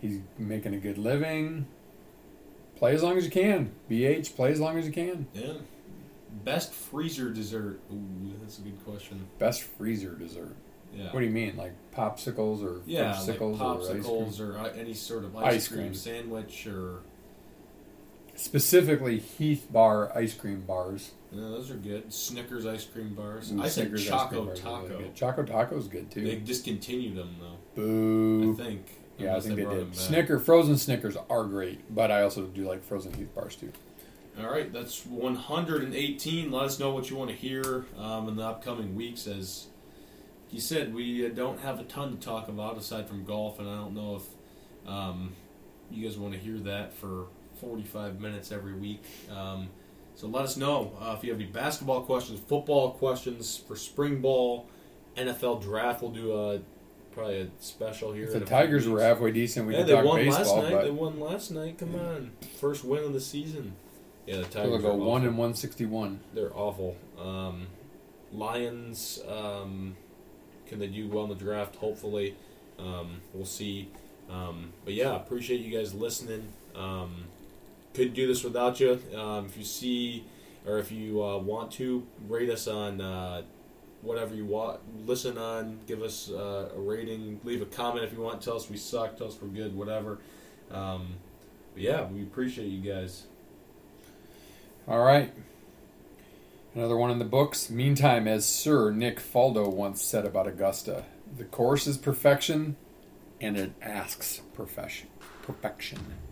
He's making a good living. Play as long as you can. BH, play as long as you can. Yeah. Best freezer dessert? Ooh, that's a good question. Best freezer dessert. Yeah. What do you mean? Like popsicles or yeah, like sickles or ice cream? or, uh, any sort of ice, Ice cream, cream. sandwich or Specifically, Heath Bar ice cream bars. yeah, those are good. Snickers ice cream bars. Ooh, I said Snickers ice Choco Taco. really good. Choco Taco's good too. They discontinued them though. Boo. I think. Yeah, I think they brought did. Snicker frozen Snickers are great, but I also do like frozen Heath bars too. All right, that's 118. Let us know what you want to hear um, in the upcoming weeks. As you said, we uh, don't have a ton to talk about aside from golf, and I don't know if um, you guys want to hear that for 45 minutes every week. Um, so let us know uh, if you have any basketball questions, football questions for spring ball, NFL draft. We'll do a probably a special here. If the Tigers were halfway decent, we yeah, could they talk won last night. They won last night. Come on, first win of the season. Yeah, the Tigers go one and one sixty one. They're awful. Um, Lions, um, can they do well in the draft? Hopefully, um, we'll see. Um, but yeah, appreciate you guys listening. Couldn't do this without you. Um, if you see or if you uh, want to rate us on uh, whatever you want, listen on, give us uh, a rating, leave a comment if you want. Tell us we suck, tell us we're good, whatever. Um, but yeah, we appreciate you guys. All right. Another one in the books. Meantime, as Sir Nick Faldo once said about Augusta, the course is perfection, and it asks perfection. Perfection.